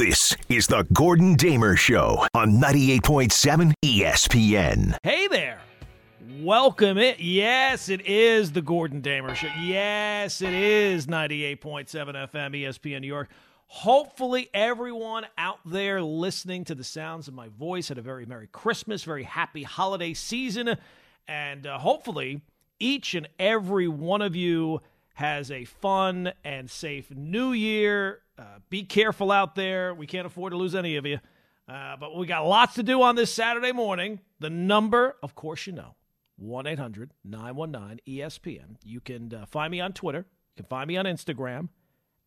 This is the Gordon Damer Show on 98.7 ESPN. Hey there. Welcome it. Yes, it is the Gordon Damer Show. Yes, it is 98.7 FM ESPN New York. Hopefully, everyone out there listening to the sounds of my voice had a very Merry Christmas, very happy holiday season. And uh, hopefully, each and every one of you has a fun and safe new year. Uh, be careful out there. We can't afford to lose any of you. Uh, but we got lots to do on this Saturday morning. The number, of course, you know 1 800 919 ESPN. You can uh, find me on Twitter. You can find me on Instagram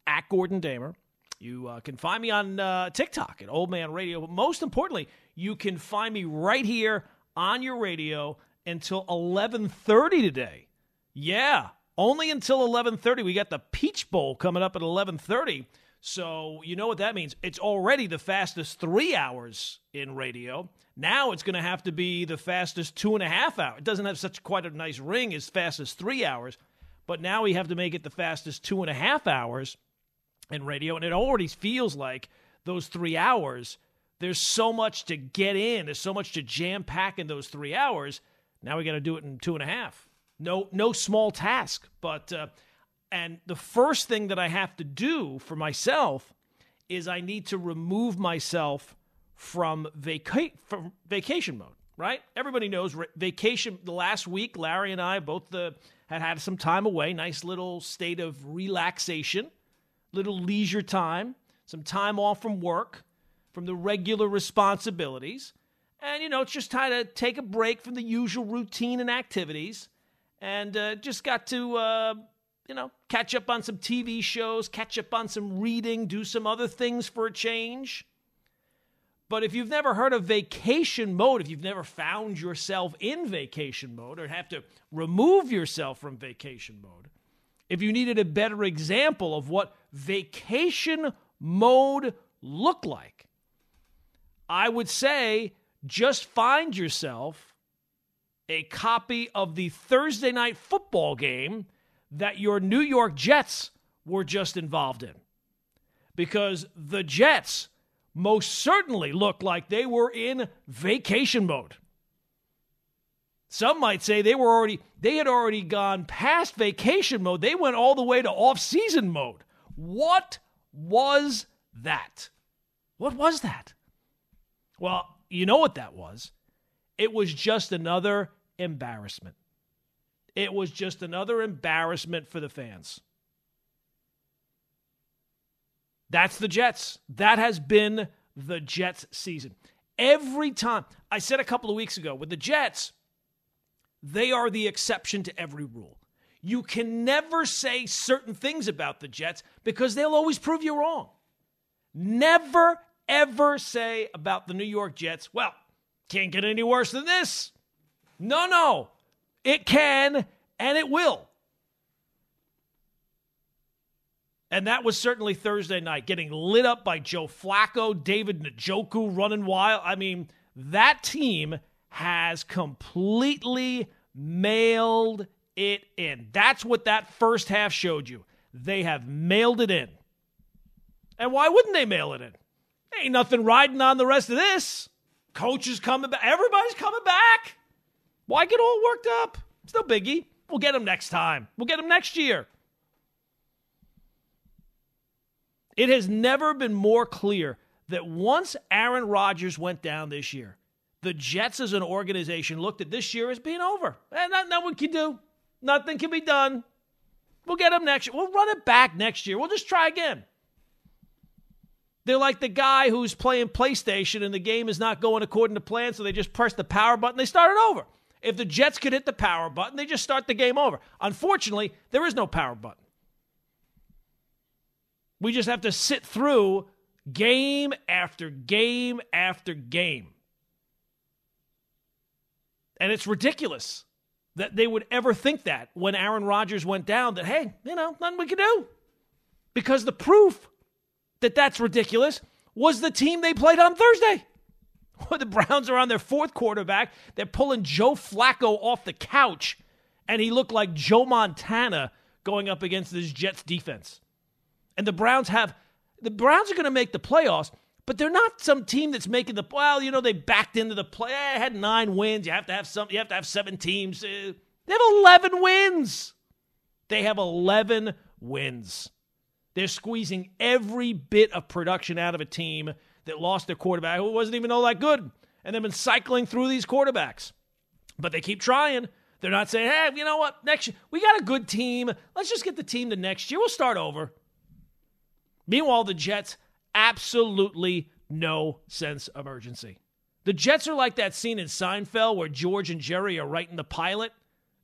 at Gordon Damer. You uh, can find me on uh, TikTok at Old Man Radio. But most importantly, you can find me right here on your radio until 11:30 today. Yeah, only until 11:30. We got the Peach Bowl coming up at 11:30. So you know what that means. It's already the fastest three hours in radio. Now it's going to have to be the fastest two and a half hours. It doesn't have such quite a nice ring as fast as three hours, but now we have to make it the fastest two and a half hours in radio. And it already feels like those three hours, there's so much to get in, there's so much to jam pack in those three hours. Now we got to do it in two and a half. No, no small task, but. Uh, and the first thing that I have to do for myself is I need to remove myself from, vaca- from vacation mode, right? Everybody knows vacation. The last week, Larry and I both the, uh, had had some time away, nice little state of relaxation, little leisure time, some time off from work, from the regular responsibilities. And, you know, it's just time to take a break from the usual routine and activities. And uh, just got to uh, you know, catch up on some TV shows, catch up on some reading, do some other things for a change. But if you've never heard of vacation mode, if you've never found yourself in vacation mode or have to remove yourself from vacation mode, if you needed a better example of what vacation mode looked like, I would say just find yourself a copy of the Thursday night football game that your New York Jets were just involved in. Because the Jets most certainly looked like they were in vacation mode. Some might say they were already they had already gone past vacation mode. They went all the way to off-season mode. What was that? What was that? Well, you know what that was. It was just another embarrassment. It was just another embarrassment for the fans. That's the Jets. That has been the Jets season. Every time, I said a couple of weeks ago, with the Jets, they are the exception to every rule. You can never say certain things about the Jets because they'll always prove you wrong. Never, ever say about the New York Jets, well, can't get any worse than this. No, no. It can and it will. And that was certainly Thursday night, getting lit up by Joe Flacco, David Njoku running wild. I mean, that team has completely mailed it in. That's what that first half showed you. They have mailed it in. And why wouldn't they mail it in? Ain't nothing riding on the rest of this. Coach is coming back. Everybody's coming back. Why get all worked up? It's no biggie. We'll get him next time. We'll get him next year. It has never been more clear that once Aaron Rodgers went down this year, the Jets as an organization looked at this year as being over. And eh, no one can do. Nothing can be done. We'll get him next year. We'll run it back next year. We'll just try again. They're like the guy who's playing PlayStation and the game is not going according to plan, so they just press the power button, they start it over. If the Jets could hit the power button, they just start the game over. Unfortunately, there is no power button. We just have to sit through game after game after game. And it's ridiculous that they would ever think that when Aaron Rodgers went down, that, hey, you know, nothing we can do. Because the proof that that's ridiculous was the team they played on Thursday. the Browns are on their fourth quarterback. They're pulling Joe Flacco off the couch, and he looked like Joe Montana going up against this Jets defense. And the Browns have the Browns are going to make the playoffs, but they're not some team that's making the well. You know, they backed into the play. Eh, had nine wins. You have to have some. You have to have seven teams. Eh, they have eleven wins. They have eleven wins. They're squeezing every bit of production out of a team that lost their quarterback who wasn't even all that good, and they've been cycling through these quarterbacks. But they keep trying. They're not saying, "Hey, you know what? Next year we got a good team. Let's just get the team to next year. We'll start over." Meanwhile, the Jets absolutely no sense of urgency. The Jets are like that scene in Seinfeld where George and Jerry are writing the pilot,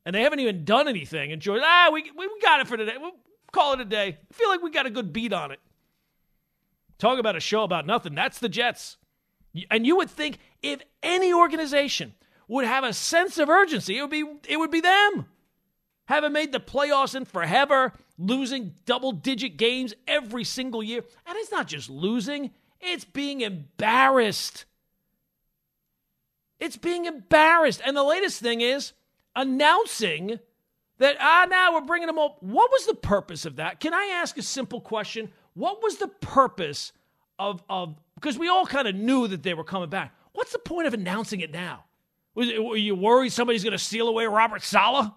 and they haven't even done anything. And George, ah, we we got it for today. Call it a day. I feel like we got a good beat on it. Talk about a show about nothing. That's the Jets. And you would think if any organization would have a sense of urgency, it would be it would be them. Haven't made the playoffs in forever, losing double digit games every single year. And it's not just losing, it's being embarrassed. It's being embarrassed. And the latest thing is announcing that, ah, now we're bringing them up. What was the purpose of that? Can I ask a simple question? What was the purpose of, of because we all kind of knew that they were coming back. What's the point of announcing it now? Was it, were you worried somebody's going to steal away Robert Saleh?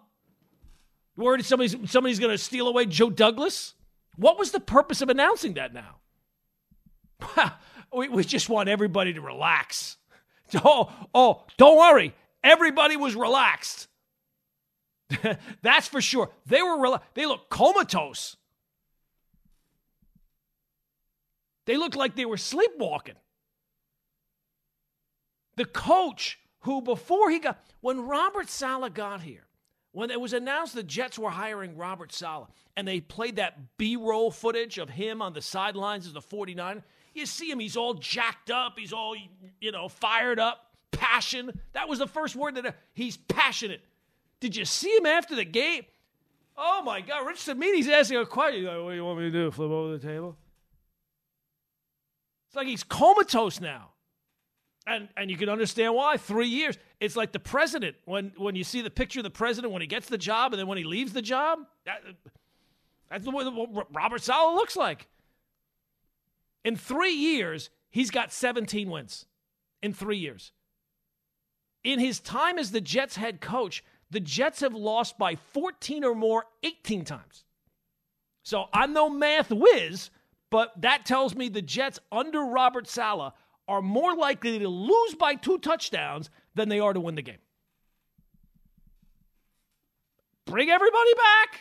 Worried somebody's somebody's going to steal away Joe Douglas? What was the purpose of announcing that now? we, we just want everybody to relax. Oh, oh, don't worry. Everybody was relaxed. That's for sure. They were rela- they look comatose. They looked like they were sleepwalking. The coach who before he got when Robert Saleh got here, when it was announced the Jets were hiring Robert Saleh and they played that B-roll footage of him on the sidelines as the 49, you see him, he's all jacked up, he's all, you know, fired up, passion. That was the first word that uh, he's passionate. Did you see him after the game? Oh my God, Rich Cimini's asking a question. Like, what do you want me to do? Flip over the table? It's like he's comatose now. And and you can understand why. Three years. It's like the president when when you see the picture of the president when he gets the job and then when he leaves the job. That, that's the way Robert Saleh looks like. In three years, he's got 17 wins. In three years. In his time as the Jets head coach, the Jets have lost by 14 or more 18 times. So I'm no math whiz, but that tells me the Jets under Robert Saleh are more likely to lose by two touchdowns than they are to win the game. Bring everybody back.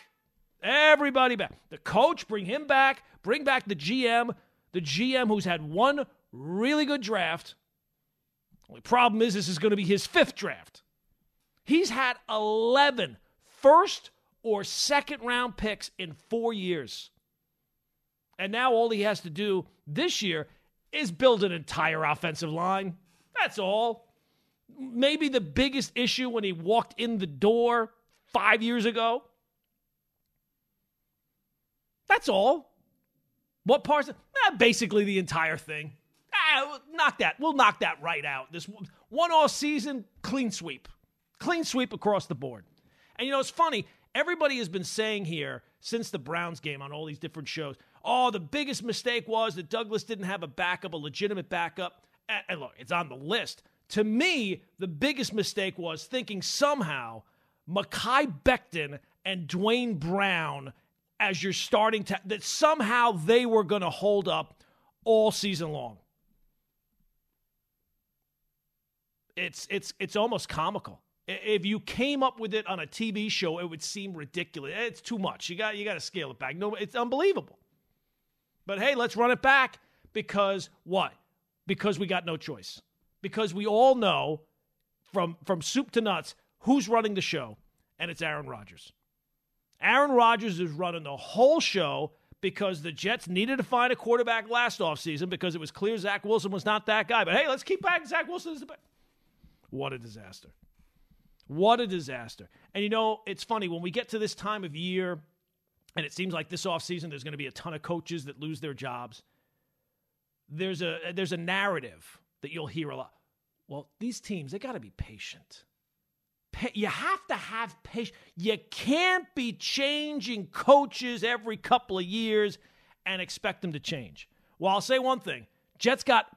Everybody back. The coach, bring him back. Bring back the GM. The GM who's had one really good draft. Only problem is, this is going to be his fifth draft. He's had 11 first or second round picks in four years. And now all he has to do this year is build an entire offensive line. That's all. Maybe the biggest issue when he walked in the door five years ago. That's all. What parts? Eh, basically the entire thing. Ah, knock that. We'll knock that right out. This one off season, clean sweep. Clean sweep across the board. And you know, it's funny. Everybody has been saying here since the Browns game on all these different shows oh, the biggest mistake was that Douglas didn't have a backup, a legitimate backup. And look, it's on the list. To me, the biggest mistake was thinking somehow Mekhi Becton and Duane Brown as your starting ta- that somehow they were going to hold up all season long. It's it's it's almost comical. If you came up with it on a TV show, it would seem ridiculous. It's too much. You got you got to scale it back. No, it's unbelievable. But hey, let's run it back because what? Because we got no choice. Because we all know from from soup to nuts who's running the show, and it's Aaron Rodgers. Aaron Rodgers is running the whole show because the Jets needed to find a quarterback last offseason because it was clear Zach Wilson was not that guy. But hey, let's keep back Zach Wilson. Is the best. What a disaster. What a disaster. And you know, it's funny when we get to this time of year and it seems like this offseason there's going to be a ton of coaches that lose their jobs. There's a there's a narrative that you'll hear a lot. Well, these teams, they got to be patient. You have to have patience. You can't be changing coaches every couple of years and expect them to change. Well, I'll say one thing Jets got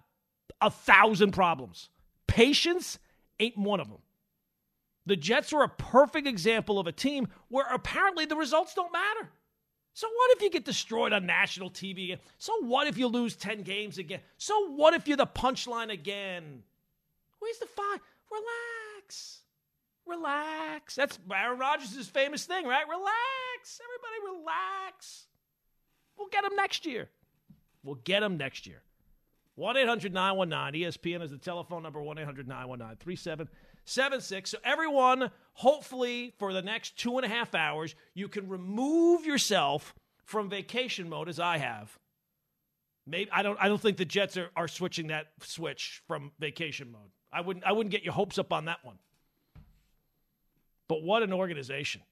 a thousand problems. Patience ain't one of them. The Jets are a perfect example of a team where apparently the results don't matter. So what if you get destroyed on national TV? So what if you lose 10 games again? So what if you're the punchline again? Where's the fine? Relax. Relax. That's Aaron Rodgers' famous thing, right? Relax. Everybody relax. We'll get him next year. We'll get him next year. 1 800 919 ESPN is the telephone number 1 800 919 3776. So, everyone, hopefully, for the next two and a half hours, you can remove yourself from vacation mode as I have. Maybe I don't I don't think the Jets are, are switching that switch from vacation mode. I wouldn't I wouldn't get your hopes up on that one. But what an organization.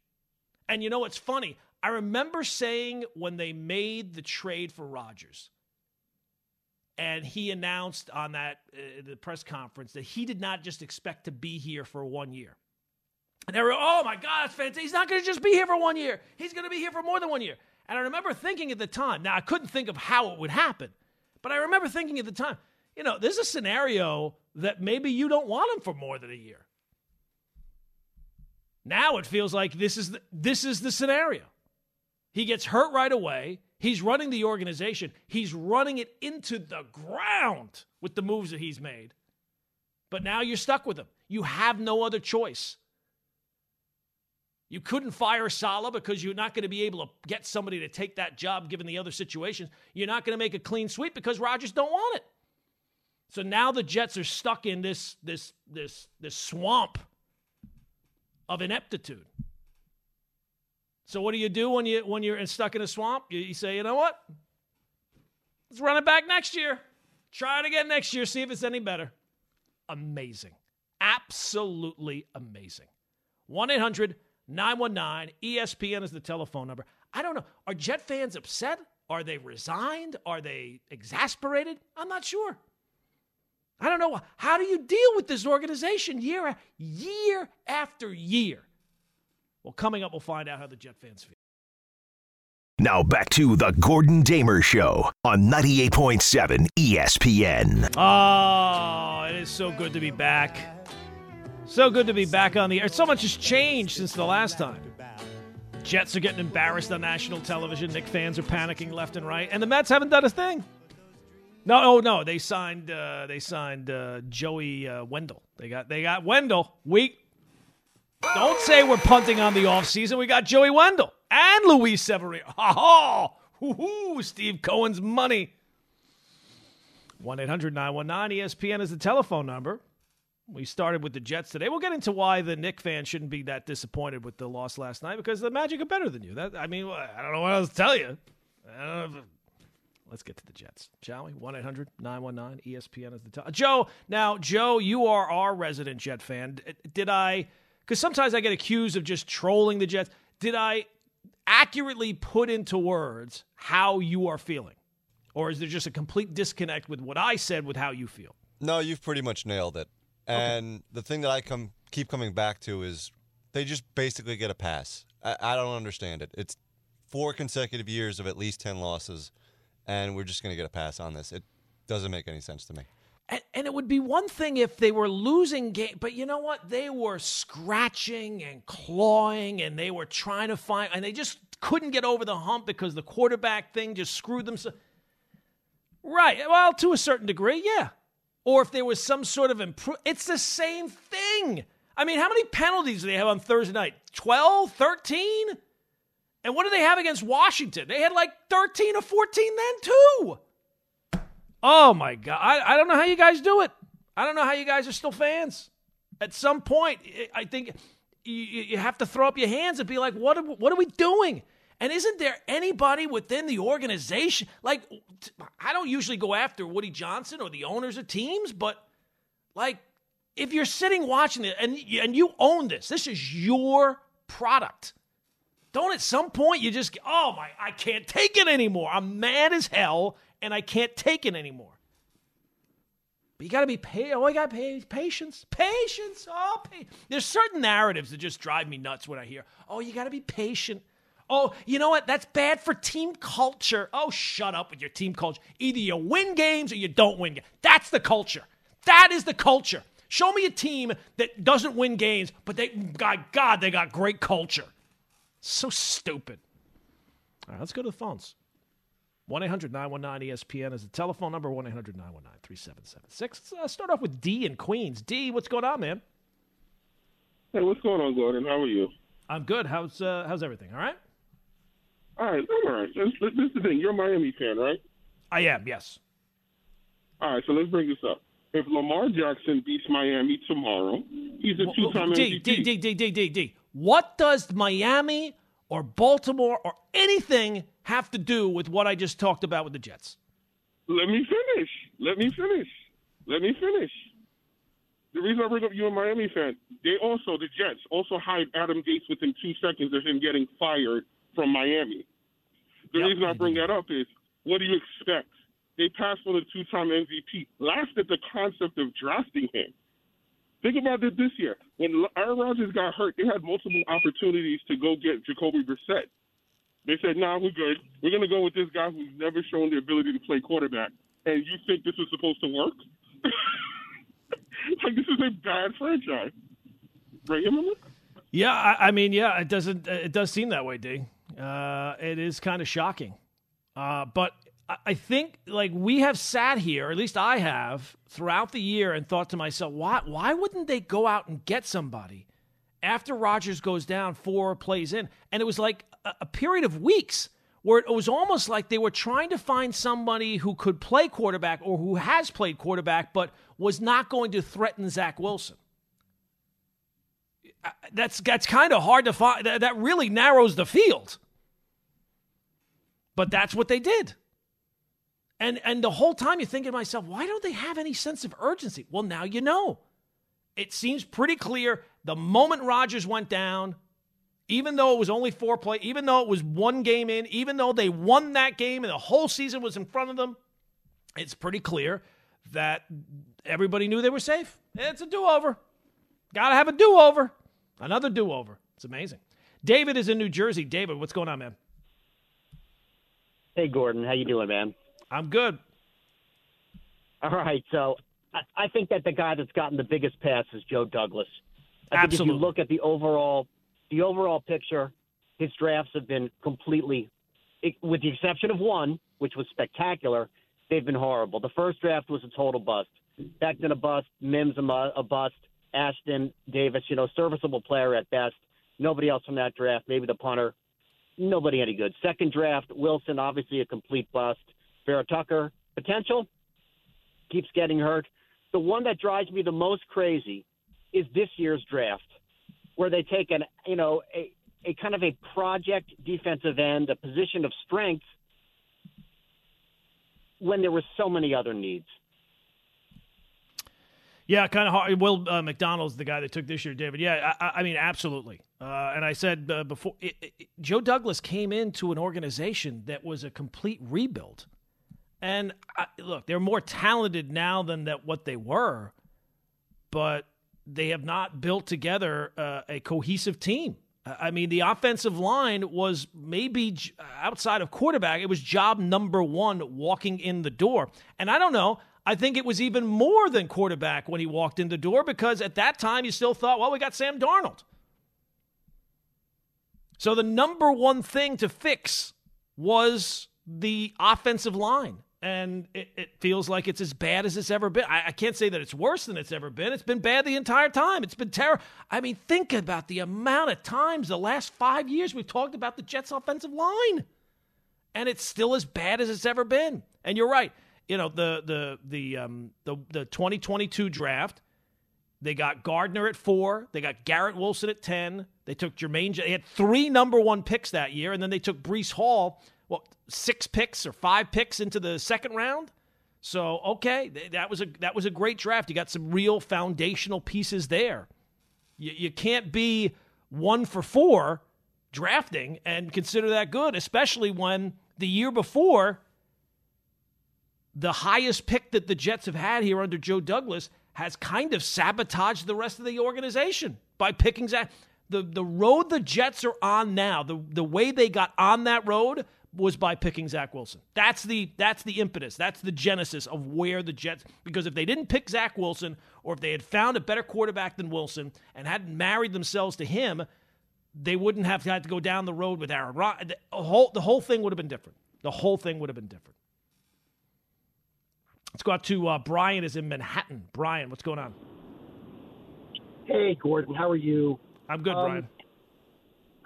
And you know what's funny? I remember saying when they made the trade for Rodgers, and he announced on that uh, the press conference that he did not just expect to be here for one year. And they were, oh my God, that's fantastic. He's not going to just be here for one year. He's going to be here for more than one year. And I remember thinking at the time, now I couldn't think of how it would happen, but I remember thinking at the time, you know, there's a scenario that maybe you don't want him for more than a year. Now it feels like this is the, this is the scenario. He gets hurt right away. He's running the organization. He's running it into the ground with the moves that he's made. But now you're stuck with him. You have no other choice. You couldn't fire Saleh because you're not going to be able to get somebody to take that job given the other situations. You're not going to make a clean sweep because Rodgers don't want it. So now the Jets are stuck in this this this this swamp of ineptitude. So what do you do when you when you're stuck in a swamp? You, you say, you know what? Let's run it back next year. Try it again next year. See if it's any better. Amazing. Absolutely amazing. 1 800 919 ESPN is the telephone number. I don't know. Are Jet fans upset? Are they resigned? Are they exasperated? I'm not sure. I don't know. How do you deal with this organization year, year after year? Well, coming up, we'll find out how the Jet fans feel. Now back to the Gordon Damer Show on 98.7 ESPN. Oh, it is so good to be back. So good to be back on the air. So much has changed since the last time. Jets are getting embarrassed on national television. Knick fans are panicking left and right, and the Mets haven't done a thing. No, oh no, they signed uh, they signed uh, Joey uh, Wendle. They got they got Wendle. We don't say we're punting on the offseason. We got Joey Wendle and Luis Severino. Ha ha! Hoo Steve Cohen's money. 1 800 919 ESPN is the telephone number. We started with the Jets today. We'll get into why the Knick fan shouldn't be that disappointed with the loss last night because the Magic are better than you. That I mean, I don't know what else to tell you. Uh, let's get to the Jets, shall we? 1 800 919 ESPN is the telephone. Joe, now, Joe, you are our resident Jet fan. Did I because sometimes I get accused of just trolling the Jets. Did I accurately put into words how you are feeling? Or is there just a complete disconnect with what I said with how you feel? No, you've pretty much nailed it. And okay. the thing that I come keep coming back to is they just basically get a pass. I, I don't understand it. It's four consecutive years of at least 10 losses, and we're just going to get a pass on this. It doesn't make any sense to me. And, and, it would be one thing if they were losing game, but you know what? They were scratching and clawing, and they were trying to find, and they just couldn't get over the hump because the quarterback thing just screwed them. So, right. Well, to a certain degree, yeah. Or if there was some sort of improve, it's the same thing. I mean, how many penalties do they have on Thursday night? 12, 13? And what do they have against Washington? They had like 13 or 14 then, too. Oh my god! I, I don't know how you guys do it. I don't know how you guys are still fans. At some point, I think you, you have to throw up your hands and be like, "What are, what are we doing?" And isn't there anybody within the organization? Like, I don't usually go after Woody Johnson or the owners of teams, but like, if you're sitting watching it and and you own this, this is your product. Don't at some point you just, oh my, I can't take it anymore. I'm mad as hell and I can't take it anymore. But you got to be patient. Oh, I got patience. Patience. Oh, pa- there's certain narratives that just drive me nuts when I hear, oh, you got to be patient. Oh, you know what? That's bad for team culture. Oh, shut up with your team culture. Either you win games or you don't win games. That's the culture. That is the culture. Show me a team that doesn't win games, but they, God, God, they got great culture. So stupid. All right, let's go to the phones. 1 800 919 ESPN is the telephone number 1 800 919 3776. Let's uh, start off with D in Queens. D, what's going on, man? Hey, what's going on, Gordon? How are you? I'm good. How's uh, how's everything? All right. All right, I'm all right. This, this is the thing. You're a Miami fan, right? I am. Yes. All right, so let's bring this up. If Lamar Jackson beats Miami tomorrow, he's a two-time D, MVP. D, D, D, D, D, D. What does Miami or Baltimore or anything have to do with what I just talked about with the Jets? Let me finish. Let me finish. Let me finish. The reason I bring up you a Miami fan, they also the Jets also hired Adam Gase within two seconds of him getting fired from Miami. The Yep. reason I bring that up is, what do you expect? They passed on a two-time MVP, laughed at the concept of drafting him. Think about it this year. When Aaron Rodgers got hurt, they had multiple opportunities to go get Jacoby Brissett. They said, "Nah, we're good. We're going to go with this guy who's never shown the ability to play quarterback." And you think this is supposed to work? like this is a bad franchise, right? Remember? Yeah, I, I mean, yeah, it doesn't. It does seem that way, D. Uh, it is kind of shocking, uh, but I- I think like we have sat here, at least I have, throughout the year, and thought to myself, why why wouldn't they go out and get somebody after Rodgers goes down four plays in? And it was like a, period of weeks where it was almost like they were trying to find somebody who could play quarterback or who has played quarterback, but was not going to threaten Zach Wilson uh, that's that's kind of hard to find. That, that really narrows the field. But that's what they did. And and the whole time you're thinking to myself, why don't they have any sense of urgency? Well, now you know. It seems pretty clear the moment Rodgers went down, even though it was only four play, even though it was one game in, even though they won that game and the whole season was in front of them, it's pretty clear that everybody knew they were safe. It's a do-over. Got to have a do-over. Another do-over. It's amazing. David is in New Jersey. David, what's going on, man? Hey, Gordon, how you doing, man? I'm good. All right, so I, think that the guy that's gotten the biggest pass is Joe Douglas. I think if Absolutely. you look at the overall, the overall picture, his drafts have been completely, with the exception of one, which was spectacular. They've been horrible. The first draft was a total bust. Becton a bust. Mims a, a bust. Ashtyn Davis, you know, serviceable player at best. Nobody else from that draft. Maybe the punter. Nobody any good. Second draft, Wilson, obviously a complete bust. Vera-Tucker, potential, keeps getting hurt. The one that drives me the most crazy is this year's draft, where they take an, you know, a, a kind of a project defensive end, a position of strength, when there were so many other needs. Yeah, kind of hard. Will uh, McDonald's the guy that took this year, David. Yeah, I, I- mean, absolutely. Uh, and I said uh, before, it, it, Joe Douglas came into an organization that was a complete rebuild. And I, look, they're more talented now than that what they were, but they have not built together uh, a cohesive team. Uh, I mean, the offensive line was maybe j- outside of quarterback, it was job number one walking in the door. And I don't know. I think it was even more than quarterback when he walked in the door because at that time you still thought, well, we got Sam Darnold. So the number one thing to fix was the offensive line. And it, it feels like it's as bad as it's ever been. I, I can't say that it's worse than it's ever been. It's been bad the entire time. It's been terrible. I mean, think about the amount of times the last five years we've talked about the Jets' offensive line. And it's still as bad as it's ever been. And you're right. You know, the the the um the the 2022 draft, they got Gardner at four. They got Garrett Wilson at 10. They took Jermaine. They had three number one picks that year. And then they took Breece Hall, well, six picks or five picks into the second round. So, okay, that was a that was a great draft. You got some real foundational pieces there. You, you can't be one for four drafting and consider that good, especially when the year before the highest pick that the Jets have had here under Joe Douglas has kind of sabotaged the rest of the organization by picking Zach. the the road the Jets are on now, the the way they got on that road was by picking Zach Wilson. That's the that's the impetus. That's the genesis of where the Jets. Because if they didn't pick Zach Wilson, or if they had found a better quarterback than Wilson and hadn't married themselves to him, they wouldn't have had to go down the road with Aaron Rodgers. The whole the whole thing would have been different. The whole thing would have been different. Let's go out to uh, Brian. Is in Manhattan. Brian, what's going on? Hey, Gordon. How are you? I'm good, Um, Brian.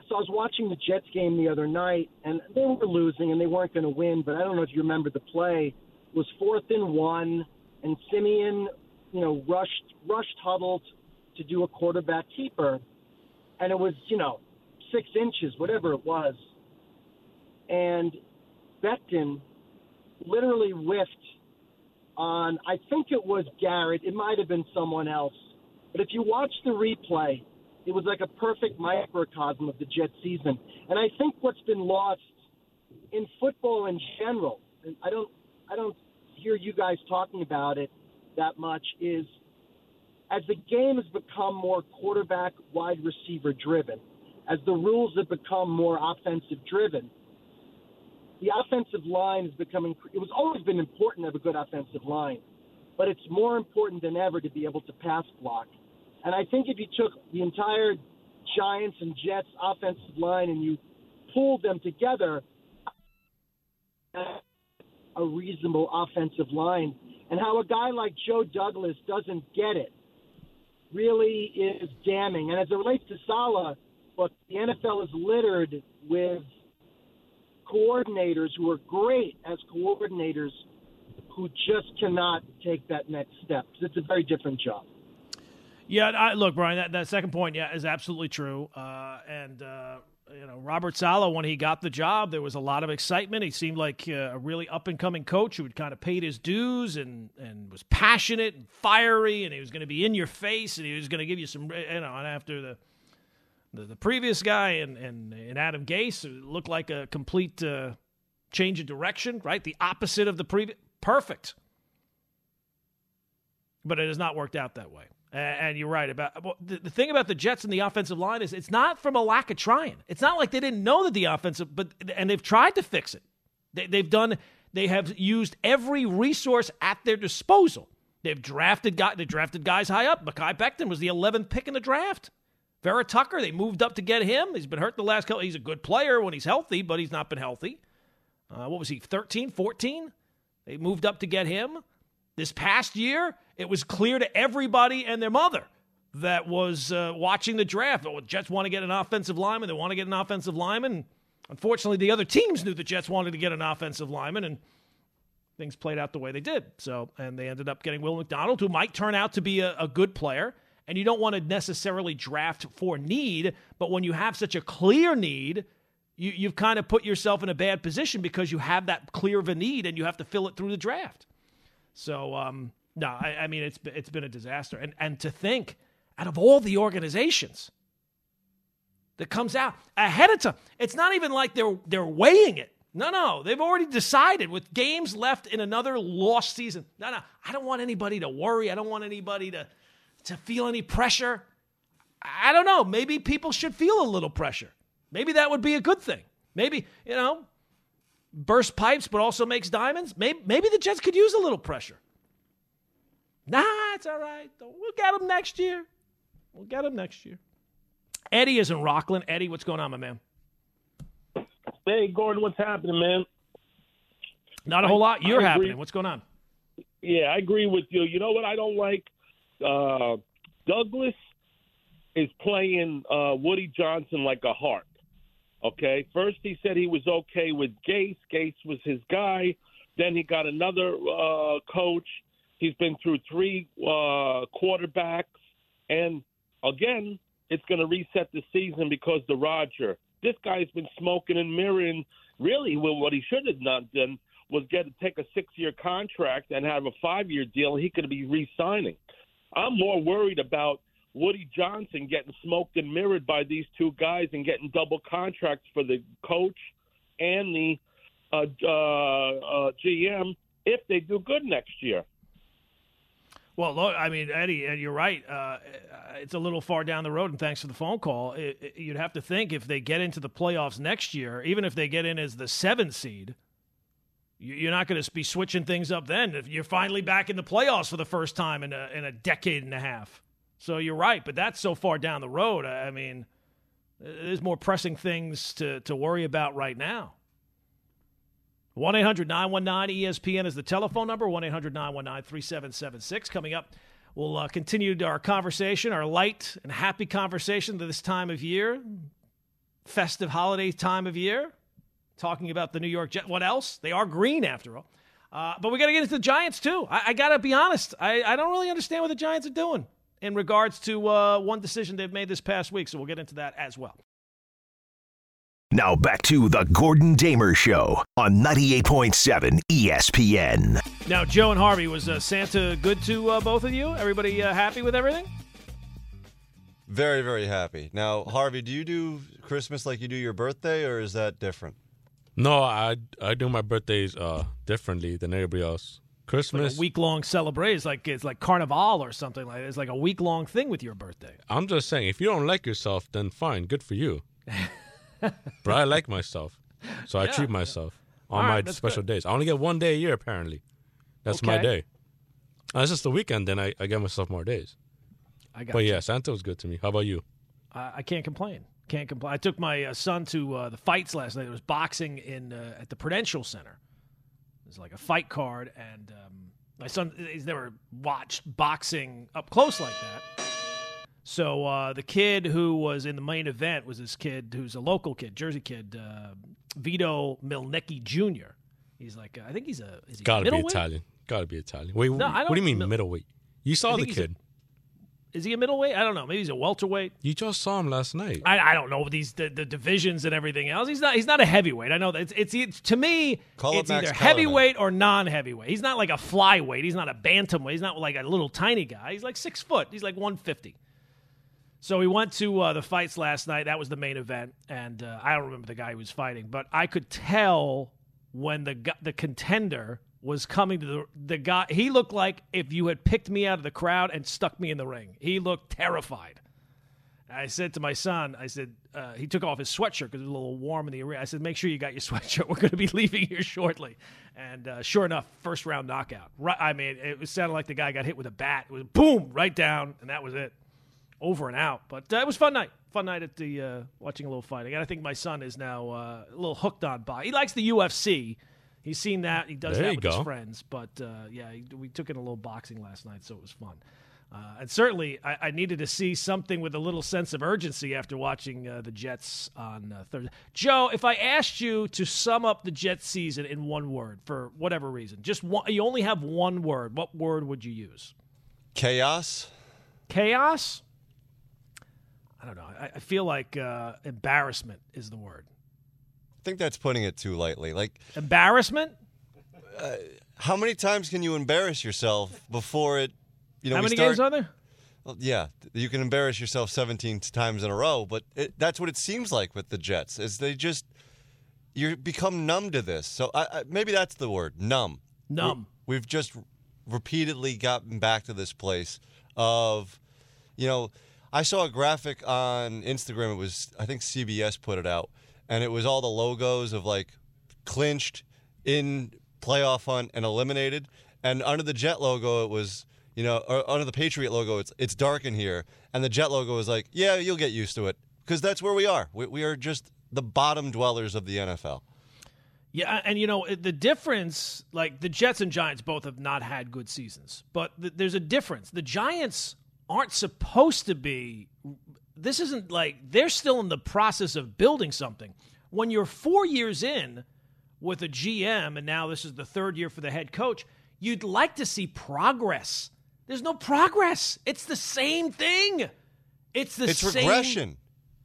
So I was watching the Jets game the other night, and they were losing, and they weren't going to win. But I don't know if you remember the play. It was fourth and one, and Siemian, you know, rushed rushed huddled to do a quarterback keeper, and it was you know six inches, whatever it was, and Becton literally whiffed on. I think it was Garrett. It might have been someone else. But if you watch the replay, it was like a perfect microcosm of the Jet season. And I think what's been lost in football in general, and I don't I don't hear you guys talking about it that much, is as the game has become more quarterback wide receiver driven, as the rules have become more offensive driven, the offensive line is becoming it was always been important to have a good offensive line, but it's more important than ever to be able to pass block. And I think if you took the entire Giants and Jets offensive line and you pulled them together, a reasonable offensive line, and how a guy like Joe Douglas doesn't get it really is damning. And as it relates to Saleh, look, the NFL is littered with coordinators who are great as coordinators who just cannot take that next step it's a very different job. Yeah, I, look, Brian, that, that second point, yeah, is absolutely true. Uh, and uh, you know, Robert Saleh, when he got the job, there was a lot of excitement. He seemed like uh, a really up and coming coach who had kind of paid his dues and and was passionate and fiery, and he was going to be in your face, and he was going to give you some, you know. And after the the, the previous guy and, and and Adam Gase, looked like a complete uh, change of direction, right? The opposite of the previous. Perfect. But it has not worked out that way. And you're right about well, the, the thing about the Jets and the offensive line is it's not from a lack of trying. It's not like they didn't know that the offensive, but and they've tried to fix it. They, they've done. They have used every resource at their disposal. They've drafted guy. They drafted guys high up. Mekhi Becton was the 11th pick in the draft. Vera-Tucker. They moved up to get him. He's been hurt the last couple. He's a good player when he's healthy, but he's not been healthy. Uh, what was he? 13, 14. They moved up to get him. This past year, it was clear to everybody and their mother that was uh, watching the draft. Oh, the Jets want to get an offensive lineman. They want to get an offensive lineman. Unfortunately, the other teams knew the Jets wanted to get an offensive lineman, and things played out the way they did. So, and they ended up getting Will McDonald, who might turn out to be a, a good player. And you don't want to necessarily draft for need, but when you have such a clear need, you, you've kind of put yourself in a bad position because you have that clear of a need and you have to fill it through the draft. So, um, no, I, I mean it's it's been a disaster, and and to think, out of all the organizations that comes out ahead of time, it's not even like they're they're weighing it. No, no, they've already decided with games left in another lost season. No, no, I don't want anybody to worry. I don't want anybody to to feel any pressure. I don't know. Maybe people should feel a little pressure. Maybe that would be a good thing. Maybe you know, burst pipes, but also makes diamonds. Maybe maybe the Jets could use a little pressure. Nah, it's all right. We'll get him next year. We'll get him next year. Eddie is in Rockland. Eddie, what's going on, my man? Hey, Gordon, what's happening, man? Not a whole lot. You're happening. What's going on? Yeah, I agree with you. You know what I don't like? Uh, Douglas is playing uh, Woody Johnson like a heart. Okay, first he said he was okay with Gase. Gase was his guy. Then he got another uh, coach. He's been through three uh, quarterbacks, and again, it's going to reset the season because the Roger. This guy's been smoking and mirroring. Really, well, what he should have not done was get to take a six-year contract and have a five-year deal. He could be re-signing. I'm more worried about Woody Johnson getting smoked and mirrored by these two guys and getting double contracts for the coach and the uh, uh, uh, GM if they do good next year. Well, look, I mean, Eddie, and you're right. Uh, it's a little far down the road, and thanks for the phone call. It, it, you'd have to think if they get into the playoffs next year, even if they get in as the seventh seed, you're not going to be switching things up then. If you're finally back in the playoffs for the first time in a, in a decade and a half. So you're right, but that's so far down the road. I mean, there's more pressing things to, to worry about right now. 1 800 919 ESPN is the telephone number, 1 800 919 3776. Coming up, we'll uh, continue our conversation, our light and happy conversation to this time of year, festive holiday time of year, talking about the New York Jets. What else? They are green after all. Uh, but we got to get into the Giants, too. I, I got to be honest. I, I don't really understand what the Giants are doing in regards to uh, one decision they've made this past week. So we'll get into that as well. Now back to the Gordon Damer Show on 98.7 ESPN. Now, Joe and Harvey, was uh, Santa good to uh, both of you? Everybody uh, happy with everything? Very, very happy. Now, Harvey, do you do Christmas like you do your birthday, or is that different? No, I I do my birthdays uh, differently than everybody else. Christmas like week long celebration. It's like it's like Carnival or something like. That. It's like a week long thing with your birthday. I'm just saying, if you don't like yourself, then fine, good for you. but I like myself, so I Yeah, treat myself on All my special good. days. I only get one day a year, apparently. That's my day. Uh, It's just the weekend, then I, I get myself more days. I got. But you. yeah, Santa was good to me. How about you? I, I can't complain. Can't complain. I took my uh, son to uh, the fights last night. There was boxing in uh, at the Prudential Center. There's like a fight card, and um, my son he's never watched boxing up close like that. So uh, the kid who was in the main event was this kid who's a local kid, Jersey kid, uh, Vito Mielnicki Jr. He's like, uh, I think he's a is he Gotta be? Italian. Gotta be Italian. Wait, No, I what do you mean mil- middleweight? You saw the think he's a- kid. Is he a middleweight? I don't know. Maybe he's a welterweight. you just saw him last night. I, I don't know these the, the divisions and everything else. He's not he's not a heavyweight. I know that it's it's, it's to me Call up it's Max either Kellerman. heavyweight or non-heavyweight. He's not like a flyweight. He's not a bantamweight. He's not like a little tiny guy. He's like six foot. He's like one fifty. So we went to uh, the fights last night. That was the main event, and uh, I don't remember the guy who was fighting, but I could tell when the the contender was coming to the the guy. He looked like if you had picked me out of the crowd and stuck me in the ring. He looked terrified. I said to my son, I said, uh, he took off his sweatshirt because it was a little warm in the arena. I said, make sure you got your sweatshirt. We're going to be leaving here shortly. And uh, sure enough, first round knockout. Right, I mean, it sounded like the guy got hit with a bat. It was boom, right down, and that was it. Over and out. But uh, it was a fun night. Fun night at the uh, watching a little fighting. And I think my son is now uh, a little hooked on boxing. He likes the UFC. He's seen that. He does There that you with his friends. But uh, yeah, we took in a little boxing last night, so it was fun. Uh, and certainly, I, I needed to see something with a little sense of urgency after watching uh, the Jets on uh, Thursday. Joe, if I asked you to sum up the Jets season in one word for whatever reason, just one, you only have one word. What word would you use? Chaos. Chaos. I don't know. I, I feel like uh, embarrassment is the word. I think that's putting it too lightly. Like, Embarrassment. how many times can you embarrass yourself before it? You know, How many start, games are there? Well, yeah, you can embarrass yourself 17 times in a row, but it, that's what it seems like with the Jets. Is they just you become numb to this. So I, I, maybe that's the word, numb. Numb. We, have just repeatedly gotten back to this place of, you know, I saw a graphic on Instagram. It was I think CBS put it out, and it was all the logos of like clinched in playoff hunt and eliminated. And under the Jet logo, it was you know, under the Patriot logo, it's it's dark in here, and the Jet logo is like, yeah, you'll get used to it because that's where we are. We, we are just the bottom dwellers of the NFL. Yeah, and you know the difference. Like the Jets and Giants both have not had good seasons, but th- there's a difference. The Giants aren't supposed to be. This isn't like they're still in the process of building something. When you're four years in with a GM, and now this is the third year for the head coach, you'd like to see progress. There's no progress. It's the same thing. It's the It's same. regression.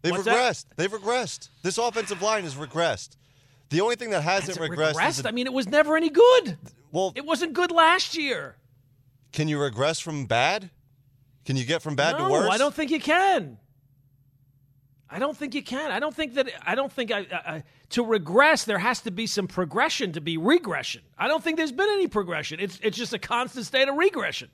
They've What's that? regressed. They've regressed. This offensive line has regressed. The only thing that hasn't Has regressed, regressed? is the- I mean, it was never any good. well, It wasn't good last year. can you regress from bad? Can you get from bad no, to worse? No, I don't think you can. I don't think you can. I don't think that. I don't think I, I, I- to regress there has to be some progression to be regression. I don't think there's been any progression. It's it's just a constant state of regression.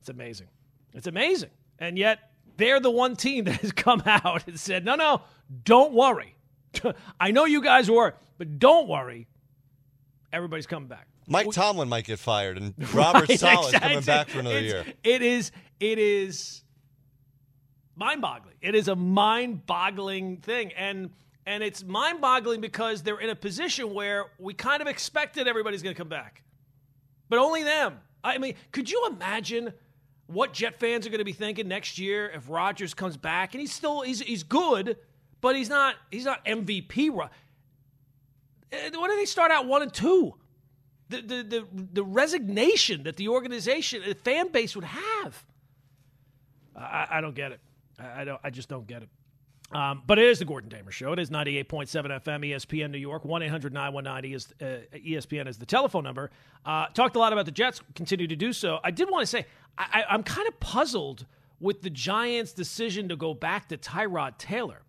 It's amazing. It's amazing. And yet they're the one team that has come out and said, no, no, don't worry. I know you guys were, but don't worry. Everybody's coming back. Mike Tomlin might get fired, and Robert Right, Saleh's exactly. coming back for another It's- year. It is. It is mind-boggling. It is a mind-boggling thing, and and it's mind-boggling because they're in a position where we kind of expected everybody's going to come back, but only them. I mean, could you imagine what Jet fans are going to be thinking next year if Rodgers comes back and he's still he's he's good, but he's not he's not MVP. Eh, What do they start out one and two? The, the, the, the resignation that the organization, the fan base would have. I, I don't get it. I, don't. I just don't get it. Um, but it is the Gordon Damer Show. It is 98.7 FM, ESPN New York. 1 800 919 is uh, ESPN is the telephone number. Uh, talked a lot about the Jets, continue to do so. I did want to say, I, I'm kind of puzzled with the Giants' decision to go back to Tyrod Taylor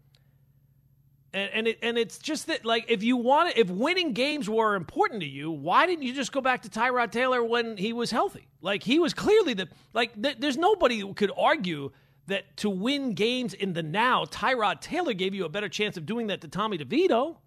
and and, it, and it's just that like if you want if winning games were important to you, why didn't you just go back to Tyrod Taylor when he was healthy? Like he was clearly the like th- there's nobody who could argue that to win games in the now, Tyrod Taylor gave you a better chance of doing that to Tommy DeVito.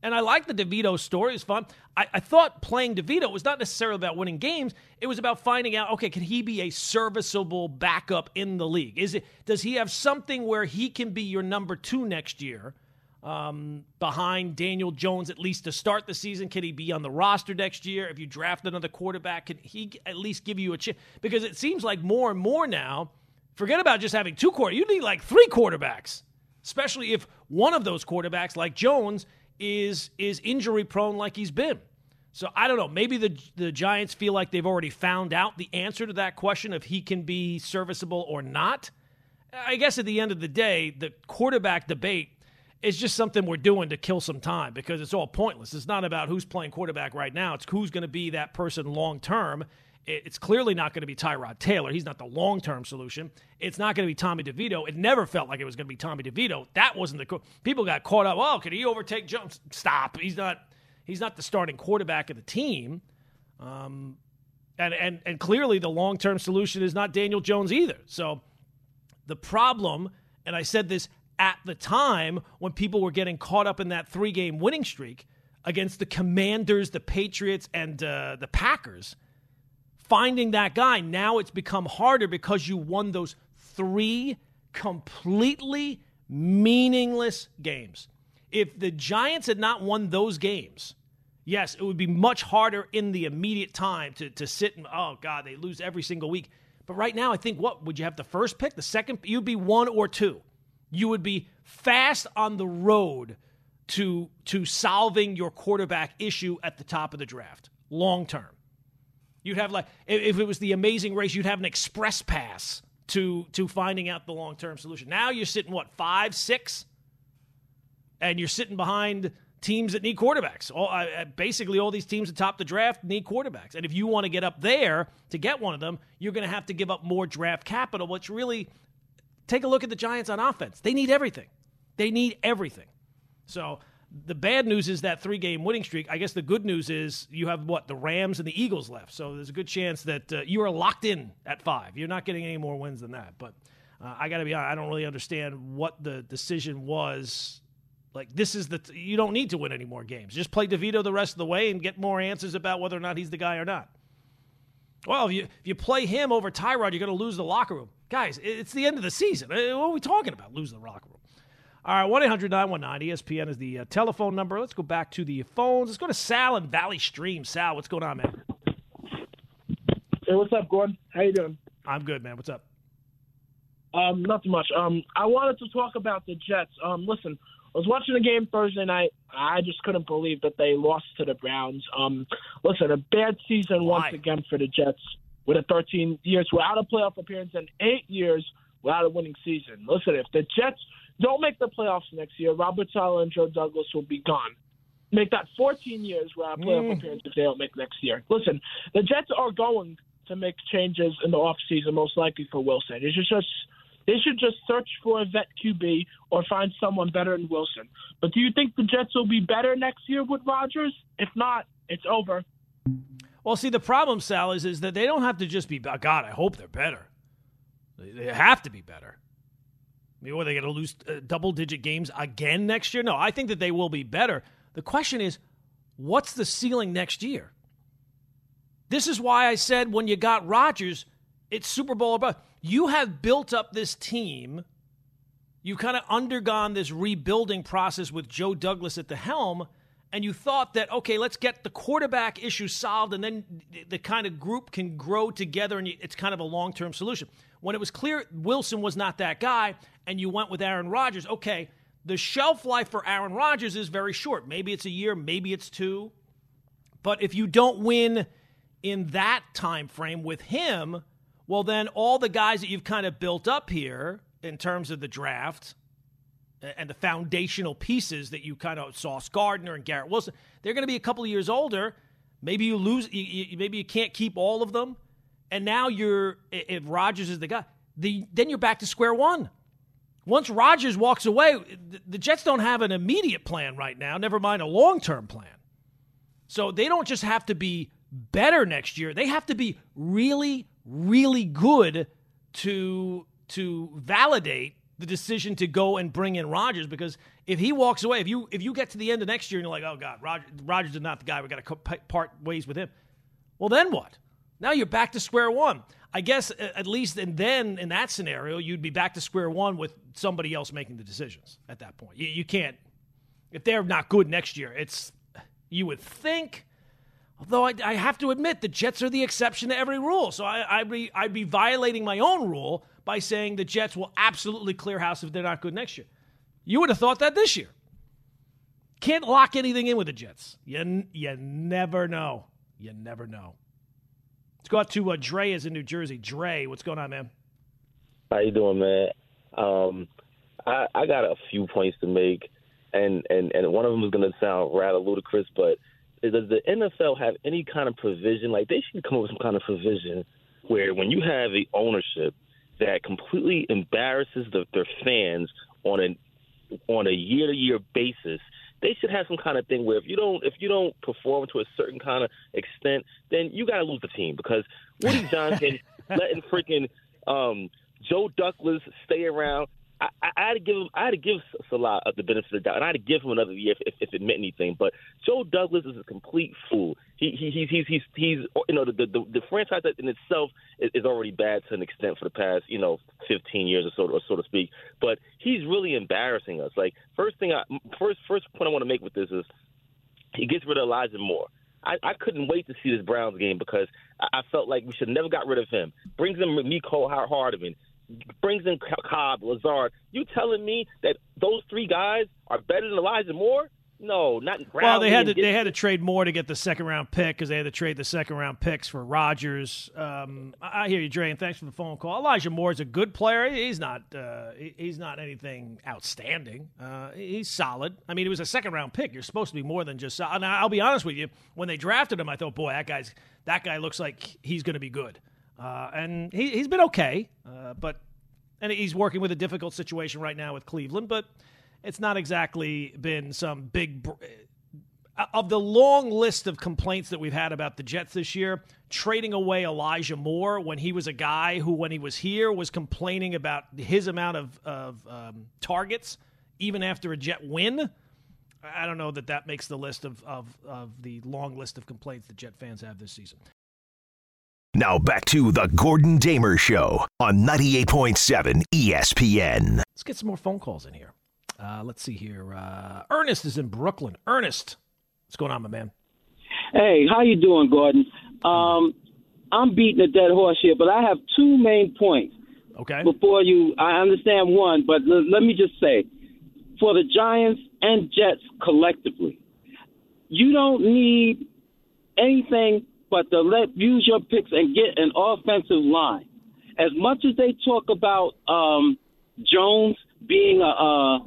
And I like the DeVito story. It's fun. I, I thought playing DeVito was not necessarily about winning games. It was about finding out, okay, can he be a serviceable backup in the league? Is it does he have something where he can be your number two next year? Um, behind Daniel Jones at least to start the season? Can he be on the roster next year? If you draft another quarterback, can he at least give you a chance? Because it seems like more and more now, forget about just having two quarterbacks. You need like three quarterbacks, especially if one of those quarterbacks, like Jones, is is injury prone like he's been. So I don't know. Maybe the the Giants feel like they've already found out the answer to that question if he can be serviceable or not. I guess at the end of the day, the quarterback debate is just something we're doing to kill some time because it's all pointless. It's not about who's playing quarterback right now. It's who's going to be that person long term. It's clearly not going to be Tyrod Taylor. He's not the long term solution. It's not going to be Tommy DeVito. It never felt like it was going to be Tommy DeVito. That wasn't the co- people got caught up. Oh, can he overtake Jones? Stop. He's not. He's not the starting quarterback of the team. Um, and and and clearly the long term solution is not Daniel Jones either. So the problem, and I said this at the time when people were getting caught up in that three game winning streak against the Commanders, the Patriots, and uh, the Packers, finding that guy, now it's become harder because you won those three completely meaningless games. If the Giants had not won those games, yes, it would be much harder in the immediate time to, to sit and, oh, God, they lose every single week. But right now, I think what would you have the first pick, the second? You'd be one or two. You would be fast on the road to to solving your quarterback issue at the top of the draft, long term. You'd have like if, it was the amazing race, you'd have an express pass to to finding out the long term solution. Now you're sitting what five, six, and you're sitting behind teams that need quarterbacks. All, uh, basically, all these teams atop the draft need quarterbacks. And if you want to get up there to get one of them, you're going to have to give up more draft capital, which really take a look at the Giants on offense. They need everything. They need everything. So the bad news is that three game winning streak. I guess the good news is you have what? The Rams and the Eagles left. So there's a good chance that uh, you are locked in at five. You're not getting any more wins than that. But uh, I got to be honest, I don't really understand what the decision was. Like, this is the, t- you don't need to win any more games. Just play DeVito the rest of the way and get more answers about whether or not he's the guy or not. Well, if you if you play him over Tyrod, you're going to lose the locker room. Guys, it's the end of the season. Uh, What are we talking about? Lose the locker room. All right, 1 800 919 ESPN is the uh, telephone number. Let's go back to the phones. Let's go to Sal in Valley Stream. Sal, what's going on, man? Hey, what's up, Gordon? How you doing? I'm good, man. What's up? Um, not too much. Um, I wanted to talk about the Jets. Um, listen, I was watching the game Thursday night. I just couldn't believe that they lost to the Browns. Um, listen, a bad season Why? once again for the Jets with a 13 years without a playoff appearance and eight years without a winning season. Listen, if the Jets don't make the playoffs next year, Robert Saleh and Joe Douglas will be gone. Make that 14 years without a playoff Mm. appearance if they don't make next year. Listen, the Jets are going to make changes in the offseason, most likely for Wilson. They should just they should just search for a vet QB or find someone better than Wilson. But do you think the Jets will be better next year with Rodgers? If not, it's over. Well, see, the problem, Sal, is, is that they don't have to just be, God, I hope they're better. They have to be better. I mean, are they going to lose uh, double digit games again next year? No, I think that they will be better. The question is, what's the ceiling next year? This is why I said when you got Rodgers, it's Super Bowl above. You have built up this team. You've kind of undergone this rebuilding process with Joe Douglas at the helm, and you thought that, okay, let's get the quarterback issue solved, and then the kind of group can grow together, and it's kind of a long term solution. When it was clear Wilson was not that guy, and you went with Aaron Rodgers, okay, the shelf life for Aaron Rodgers is very short. Maybe it's a year, maybe it's two. But if you don't win in that time frame with him, well, then all the guys that you've kind of built up here in terms of the draft and the foundational pieces that you kind of Sauce Gardner and Garrett Wilson, they're going to be a couple of years older. Maybe you lose, you, maybe you can't keep all of them. And now you're, if Rodgers is the guy, the, then you're back to square one. Once Rodgers walks away, the Jets don't have an immediate plan right now, never mind a long term plan. So they don't just have to be better next year, they have to be really, really good to to validate the decision to go and bring in Rodgers because if he walks away, if you if you get to the end of next year and you're like, oh God, Rodgers, Rodgers is not the guy, we got to part ways with him. Well, then what? Now you're back to square one. I guess uh, at least and then in that scenario, you'd be back to square one with somebody else making the decisions at that point. You, you can't if they're not good next year. It's you would think Although I, I, have to admit, the Jets are the exception to every rule. So I, would be, I'd be violating my own rule by saying the Jets will absolutely clear house if they're not good next year. You would have thought that this year. Can't lock anything in with the Jets. You, you never know. You never know. Let's go out to uh, Dre is in New Jersey. Dre, what's going on, man? How you doing, man? Um, I, I got a few points to make, and, and, and one of them is going to sound rather ludicrous, but – does the NFL have any kind of provision? Like they should come up with some kind of provision where when you have the ownership that completely embarrasses the, their fans on an on a year to year basis, they should have some kind of thing where if you don't if you don't perform to a certain kind of extent, then you got to lose the team because Woody Johnson letting freaking um, Joe Douglas stay around. I, I had to give him, I had to give Saleh the benefit of the doubt, and I had to give him another year if, if, if it meant anything. But Joe Douglas is a complete fool. He, he he's he's he's he's you know the the, the franchise in itself is, is already bad to an extent for the past you know 15 years or so or so to speak. But he's really embarrassing us. Like first thing I first first point I want to make with this is he gets rid of Elijah Moore. I, I couldn't wait to see this Browns game because I, I felt like we should never got rid of him. Brings in Mecole Hardman brings in Cobb, Lazard. You telling me that those three guys are better than Elijah Moore? No, not well. They had to they had to trade more to get the second round pick because they had to trade the second round picks for Rodgers. Um, I hear you, Dre, and thanks for the phone call. Elijah Moore is a good player. He's not uh, he's not anything outstanding. Uh, he's solid. I mean, it was a second round pick. You're supposed to be more than just. And I'll be honest with you. When they drafted him, I thought, boy, that guy's that guy looks like he's going to be good. Uh, and he, he's been okay, uh, but and he's working with a difficult situation right now with Cleveland, but it's not exactly been some big. Br- uh, of the long list of complaints that we've had about the Jets this year, trading away Elijah Moore when he was a guy who, when he was here, was complaining about his amount of, of um, targets, even after a Jet win. I don't know that that makes the list of, of, of the long list of complaints that Jet fans have this season. Now back to the Gordon Damer Show on 98.7 ESPN. Let's get some more phone calls in here. Uh, let's see here. Uh, Ernest is in Brooklyn. Ernest, what's going on, my man? Hey, how you doing, Gordon? Um, I'm beating a dead horse here, but I have two main points. Okay. Before you, I understand one, but l- let me just say, for the Giants and Jets collectively, you don't need anything but to let use your picks and get an offensive line. As much as they talk about um, Jones being a, a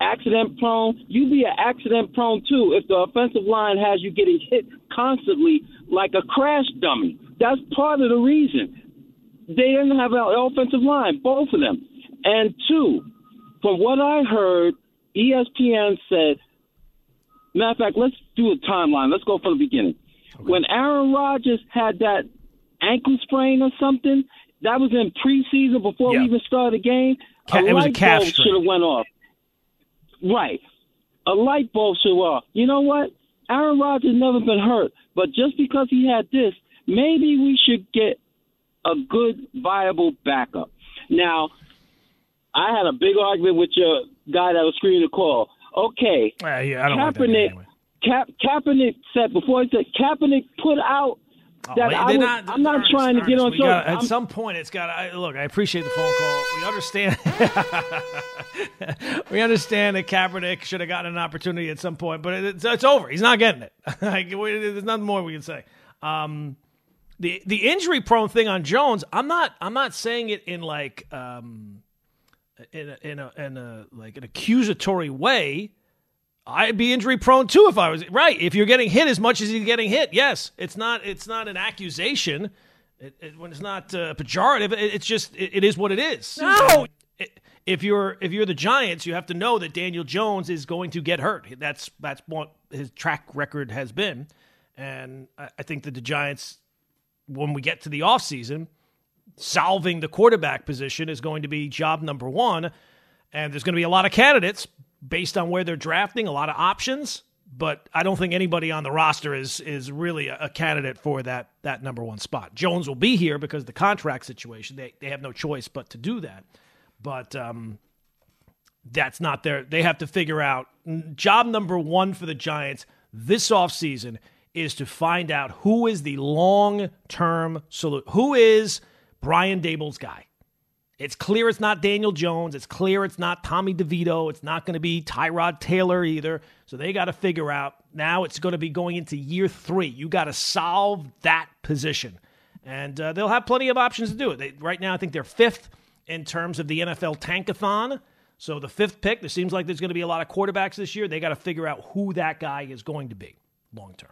accident prone, you be an accident prone too if the offensive line has you getting hit constantly like a crash dummy. That's part of the reason. They didn't have an offensive line, both of them. And two, from what I heard, ESPN said, matter of fact, let's do a timeline. Let's go from the beginning. Okay. When Aaron Rodgers had that ankle sprain or something, That was in preseason before Yeah. we even started the game. Ca- it was a light calf bulb should have went off. Right. A light bulb should have off. You know what? Aaron Rodgers never been hurt, but just because he had this, maybe we should get a good, viable backup. Now, I had a big argument with your guy that was screening the call. Okay, Uh, yeah, I don't Kaepernick, anyway. Ka- Kaepernick said before he said Kaepernick put out Oh, that I was, not- I'm not Ernest, trying to get on we gotta- At I'm- some point, it's got. I, look, I appreciate the phone call. We understand. we understand that Kaepernick should have gotten an opportunity at some point, but it's, it's over. He's not getting it. like, we- there's nothing more we can say. Um, the the injury prone thing on Jones, I'm not I'm not saying it in like um, in a, in a in a like an accusatory way. I'd be injury prone too if I was right. If you're getting hit as much as he's getting hit, yes, it's not it's not an accusation. It, it, when it's not uh, pejorative, it, it's just it, is what it is. No. If you're if you're the Giants, you have to know that Daniel Jones is going to get hurt. That's that's what his track record has been, and I, I think that the Giants, when we get to the offseason, solving the quarterback position is going to be job number one. And there's going to be a lot of candidates based on where they're drafting, a lot of options. But I don't think anybody on the roster is is really a, candidate for that that number one spot. Jones will be here because of the contract situation. They they have no choice but to do that. But um, that's not their. They have to figure out job number one for the Giants this offseason is to find out who is the long term solution. Who is Brian Daboll's guy? It's clear it's not Daniel Jones. It's clear it's not Tommy DeVito. It's not going to be Tyrod Taylor either. So they got to figure out now it's going to be going into year three. You got to solve that position. And uh, they'll have plenty of options to do it. They, right now, I think they're fifth in terms of the NFL tankathon. So the fifth pick, there seems like there's going to be a lot of quarterbacks this year. They got to figure out who that guy is going to be long term.